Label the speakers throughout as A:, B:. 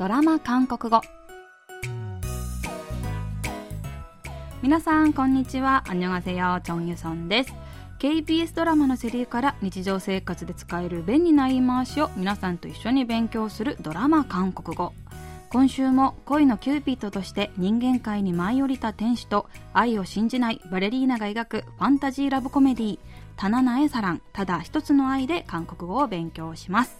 A: ドラマ韓国語。皆さんこんにちは。안녕하세요 チョンユソンです KBS ドラマのセリフから日常生活で使える便利な言い回しを皆さんと一緒に勉強するドラマ韓国語。今週も恋のキューピッドとして人間界に舞い降りた天使と愛を信じないバレリーナが描くファンタジーラブコメディー「사랑。ただ一つの愛」で韓国語を勉強します。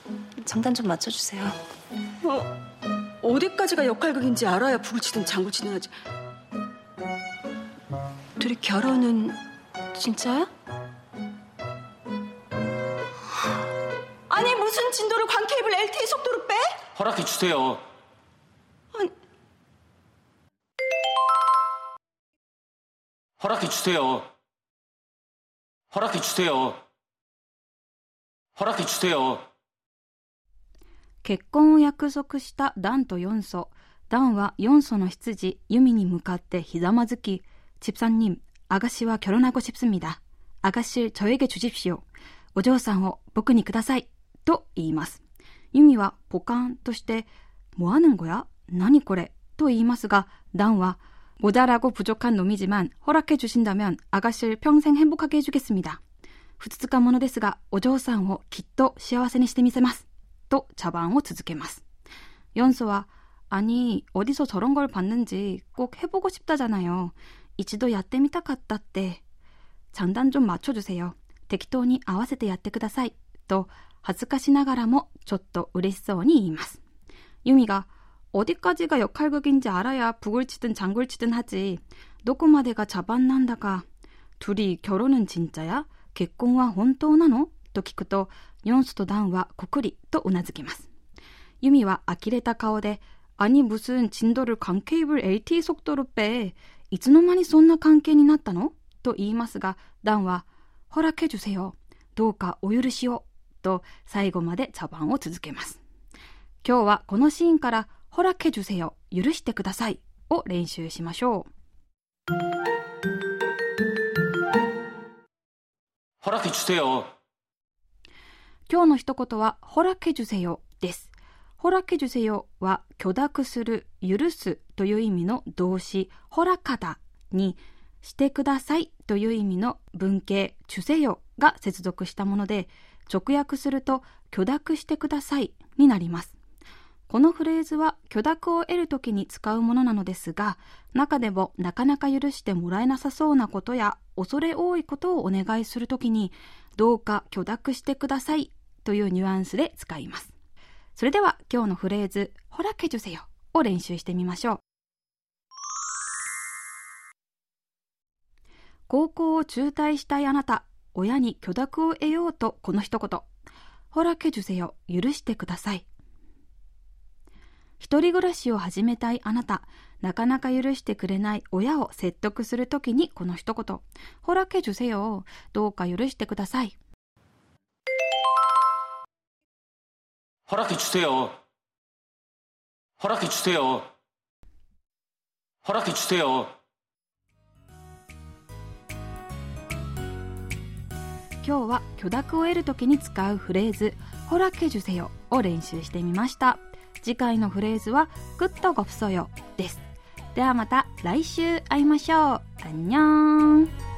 B: 장단 좀 맞춰주세요.
C: 어, 어디까지가 역할극인지 알아야 북을 치든 장구 치든 하지. 둘이 결혼은 진짜야? 아니 무슨 진도를 광케이블 LTE 속도로 빼?
D: 허락해 주세요.
C: 아니,
D: 허락해 주세요. 허락해 주세요. 허락해 주세요.
A: 結婚を約束したダンとヨンソ。ダンはヨンソの執事、ユミに向かってひざまずき、집사님、아가씨와결혼하고싶습니다。아가씨저에게주십시오。お嬢さんを僕にください。と言います。ユミはポカーンとして、뭐하는거야何これと言いますが、ダンは、모자라고부족한놈이지만허락해주신다면아가씨를평생행복하게해주겠습니다。ふつつか者ですが、お嬢さんをきっと幸せにしてみせます。 と茶番を続けます。ヨンソは、아니어디서저런걸봤는지꼭해보고싶다잖아요。一度やってみたかったって。장단좀맞춰주세요。適当に合わせてやってください。と、恥ずかしながらもちょっと嬉しそうに言います。ユミが、어디까지가역할극인지알아야북을치든장구를치든하지。どこまでが茶番なんだか。둘이결혼은진짜야結婚は本当なの と聞くと、ヨンスとダンはこくりとうなずきます。ユミは呆れた顔で、아니무슨진도를광케이블 LTE 속도로빼。いつの間にそんな関係になったのと言いますが、ダンは、허락해주세요。どうかお許しを。と最後まで茶番を続けます。今日はこのシーンから、허락해주세요。許してください。を練習しましょう。
D: 허락해 주세요.
A: 今日の一言は、ほらけじゅせよです。ほらけじゅせよは、許諾する、許すという意味の動詞、ほらかだに、してくださいという意味の文型、ちゅせよが接続したもので、直訳すると、許諾してくださいになります。このフレーズは許諾を得るときに使うものなのですが、中でもなかなか許してもらえなさそうなことや恐れ多いことをお願いするときに、どうか許諾してくださいというニュアンスで使います。それでは今日のフレーズ、ほらけじゅせよを練習してみましょう。高校を中退したいあなた、親に許諾を得ようとこの一言。ほらけじゅせよ、許してください。一人暮らしを始めたいあなた、なかなか許してくれない親を説得するときにこの一言。ほらけじゅせよ、どうか許してください。
D: 허락해 주세요. 허락해 주세요. 허락해 주세요.
A: 今日は許諾を得るときに使うフレーズ、ほらけじゅせよを練習してみました。次回のフレーズは、グッドゴプソよです。ではまた来週会いましょう。あんにょーん。